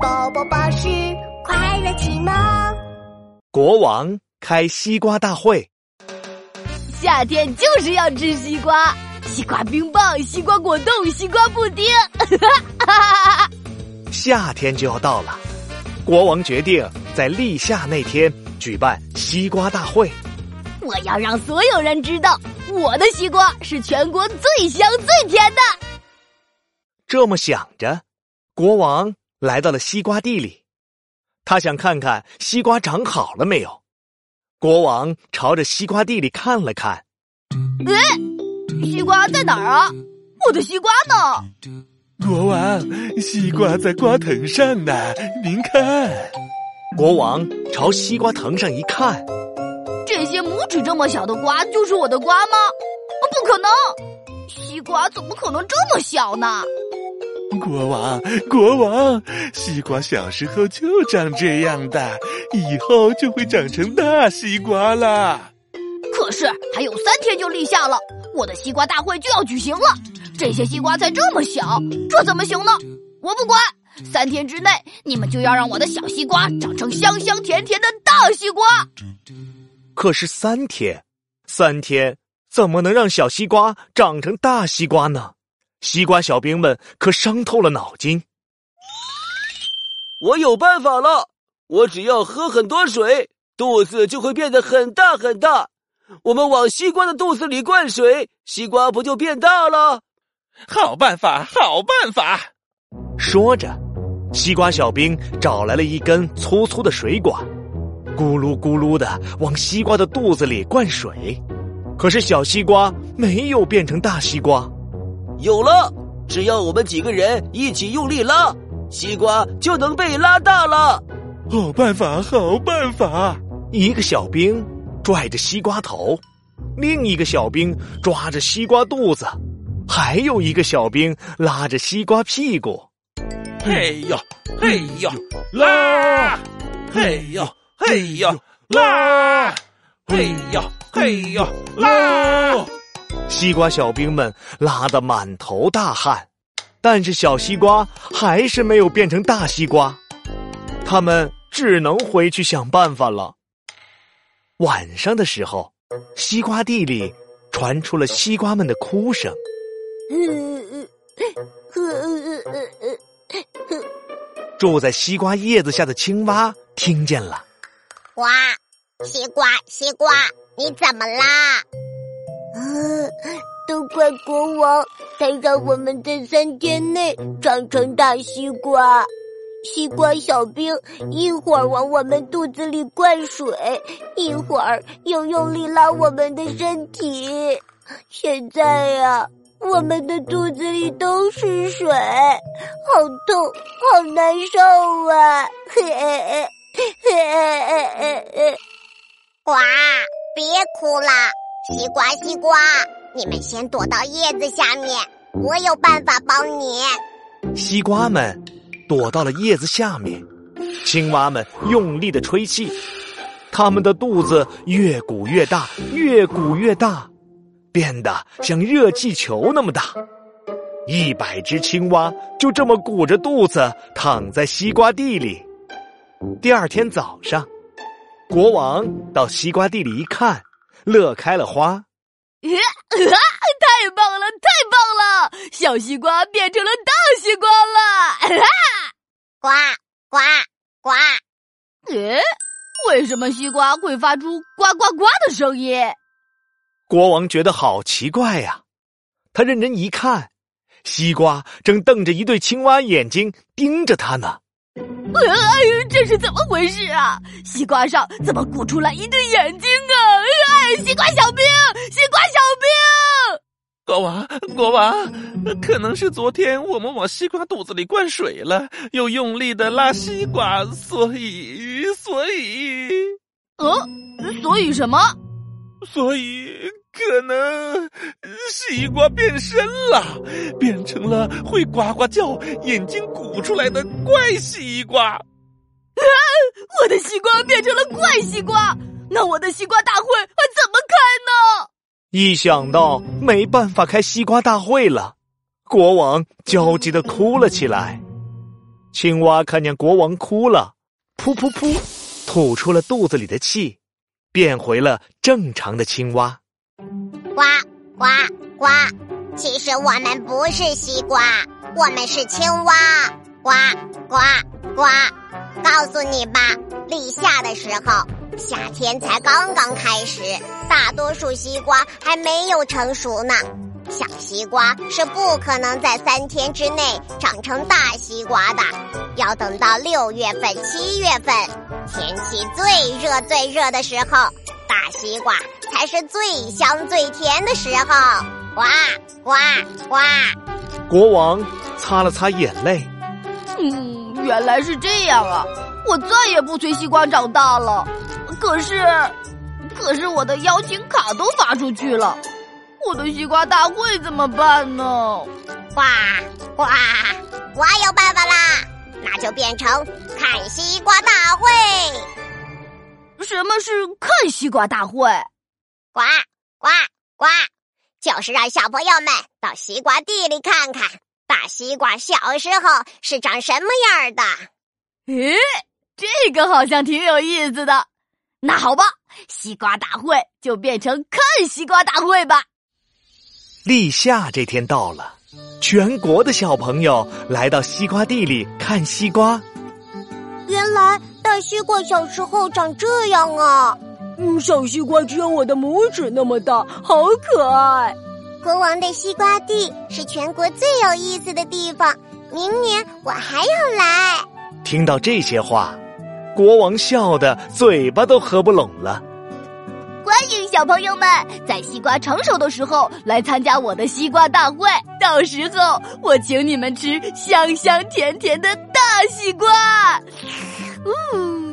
宝宝巴士快乐启蒙。国王开西瓜大会。夏天就是要吃西瓜，西瓜冰棒、西瓜果冻、西瓜布丁。夏天就要到了，国王决定在立夏那天举办西瓜大会。我要让所有人知道，我的西瓜是全国最香最甜的。这么想着，国王来到了西瓜地里，他想看看西瓜长好了没有。国王朝着西瓜地里看了看，哎，西瓜在哪儿啊？我的西瓜呢？国王，西瓜在瓜藤上呢，您看。国王朝西瓜藤上一看。这些拇指这么小的瓜就是我的瓜吗？不可能，西瓜怎么可能这么小呢？国王，国王，西瓜小时候就长这样的，以后就会长成大西瓜啦。可是还有三天就立夏了，我的西瓜大会就要举行了。这些西瓜才这么小，这怎么行呢？我不管，三天之内你们就要让我的小西瓜长成香香甜甜的大西瓜。可是三天，三天怎么能让小西瓜长成大西瓜呢？西瓜小兵们可伤透了脑筋。我有办法了，我只要喝很多水，肚子就会变得很大很大。我们往西瓜的肚子里灌水，西瓜不就变大了？好办法，好办法！说着，西瓜小兵找来了一根粗粗的水管。咕噜咕噜的往西瓜的肚子里灌水，可是小西瓜没有变成大西瓜。有了，只要我们几个人一起用力拉，西瓜就能被拉大了。好办法，好办法！一个小兵拽着西瓜头，另一个小兵抓着西瓜肚子，还有一个小兵拉着西瓜屁股。嘿呦，嘿呦，拉！嘿呦。嘿呀拉，嘿呀嘿呀拉！西瓜小兵们拉得满头大汗，但是小西瓜还是没有变成大西瓜，他们只能回去想办法了。晚上的时候，西瓜地里传出了西瓜们的哭声。住在西瓜叶子下的青蛙听见了。哇，西瓜，西瓜，你怎么啦？啊，都怪国王，才让我们在三天内长成大西瓜。西瓜小兵一会儿往我们肚子里灌水，一会儿又用力拉我们的身体。现在呀，我们的肚子里都是水，好痛，好难受啊！嘿嘿嘿。呱，别哭了，西瓜西瓜，你们先躲到叶子下面，我有办法帮你。西瓜们躲到了叶子下面，青蛙们用力的吹气，它们的肚子越鼓越大，越鼓越大，变得像热气球那么大。一百只青蛙就这么鼓着肚子躺在西瓜地里。第二天早上，国王到西瓜地里一看，乐开了花。太棒了，太棒了！小西瓜变成了大西瓜了！呱呱呱！诶，为什么西瓜会发出呱呱呱的声音？国王觉得好奇怪呀！他认真一看，西瓜正瞪着一对青蛙眼睛盯着他呢。哎呦，这是怎么回事啊？西瓜上怎么鼓出来一对眼睛啊？哎，西瓜小兵，西瓜小兵！国王，国王，可能是昨天我们往西瓜肚子里灌水了，又用力的拉西瓜，所以，所以，嗯，所以什么？所以。可能西瓜变身了，变成了会呱呱叫、眼睛鼓出来的怪西瓜。啊！我的西瓜变成了怪西瓜，那我的西瓜大会还怎么开呢？一想到没办法开西瓜大会了，国王焦急的哭了起来。青蛙看见国王哭了，噗噗噗，吐出了肚子里的气，变回了正常的青蛙。呱呱呱！其实我们不是西瓜，我们是青蛙。呱呱呱！告诉你吧，立夏的时候，夏天才刚刚开始，大多数西瓜还没有成熟呢。小西瓜是不可能在三天之内长成大西瓜的，要等到六月份、七月份，天气最热最热的时候，大西瓜才是最香最甜的时候。呱呱呱！国王擦了擦眼泪。嗯，原来是这样啊！我再也不催西瓜长大了。可是，可是我的邀请卡都发出去了。我的西瓜大会怎么办呢？呱呱！我有办法啦，那就变成看西瓜大会。什么是看西瓜大会？呱呱呱！就是让小朋友们到西瓜地里看看大西瓜小时候是长什么样的。诶，这个好像挺有意思的。那好吧，西瓜大会就变成看西瓜大会吧。立夏这天到了，全国的小朋友来到西瓜地里看西瓜。原来大西瓜小时候长这样啊！嗯，小西瓜只有我的拇指那么大，好可爱。国王的西瓜地是全国最有意思的地方，明年我还要来。听到这些话，国王笑得嘴巴都合不拢了。欢迎小朋友们在西瓜成熟的时候来参加我的西瓜大会，到时候我请你们吃香香甜甜的大西瓜。呜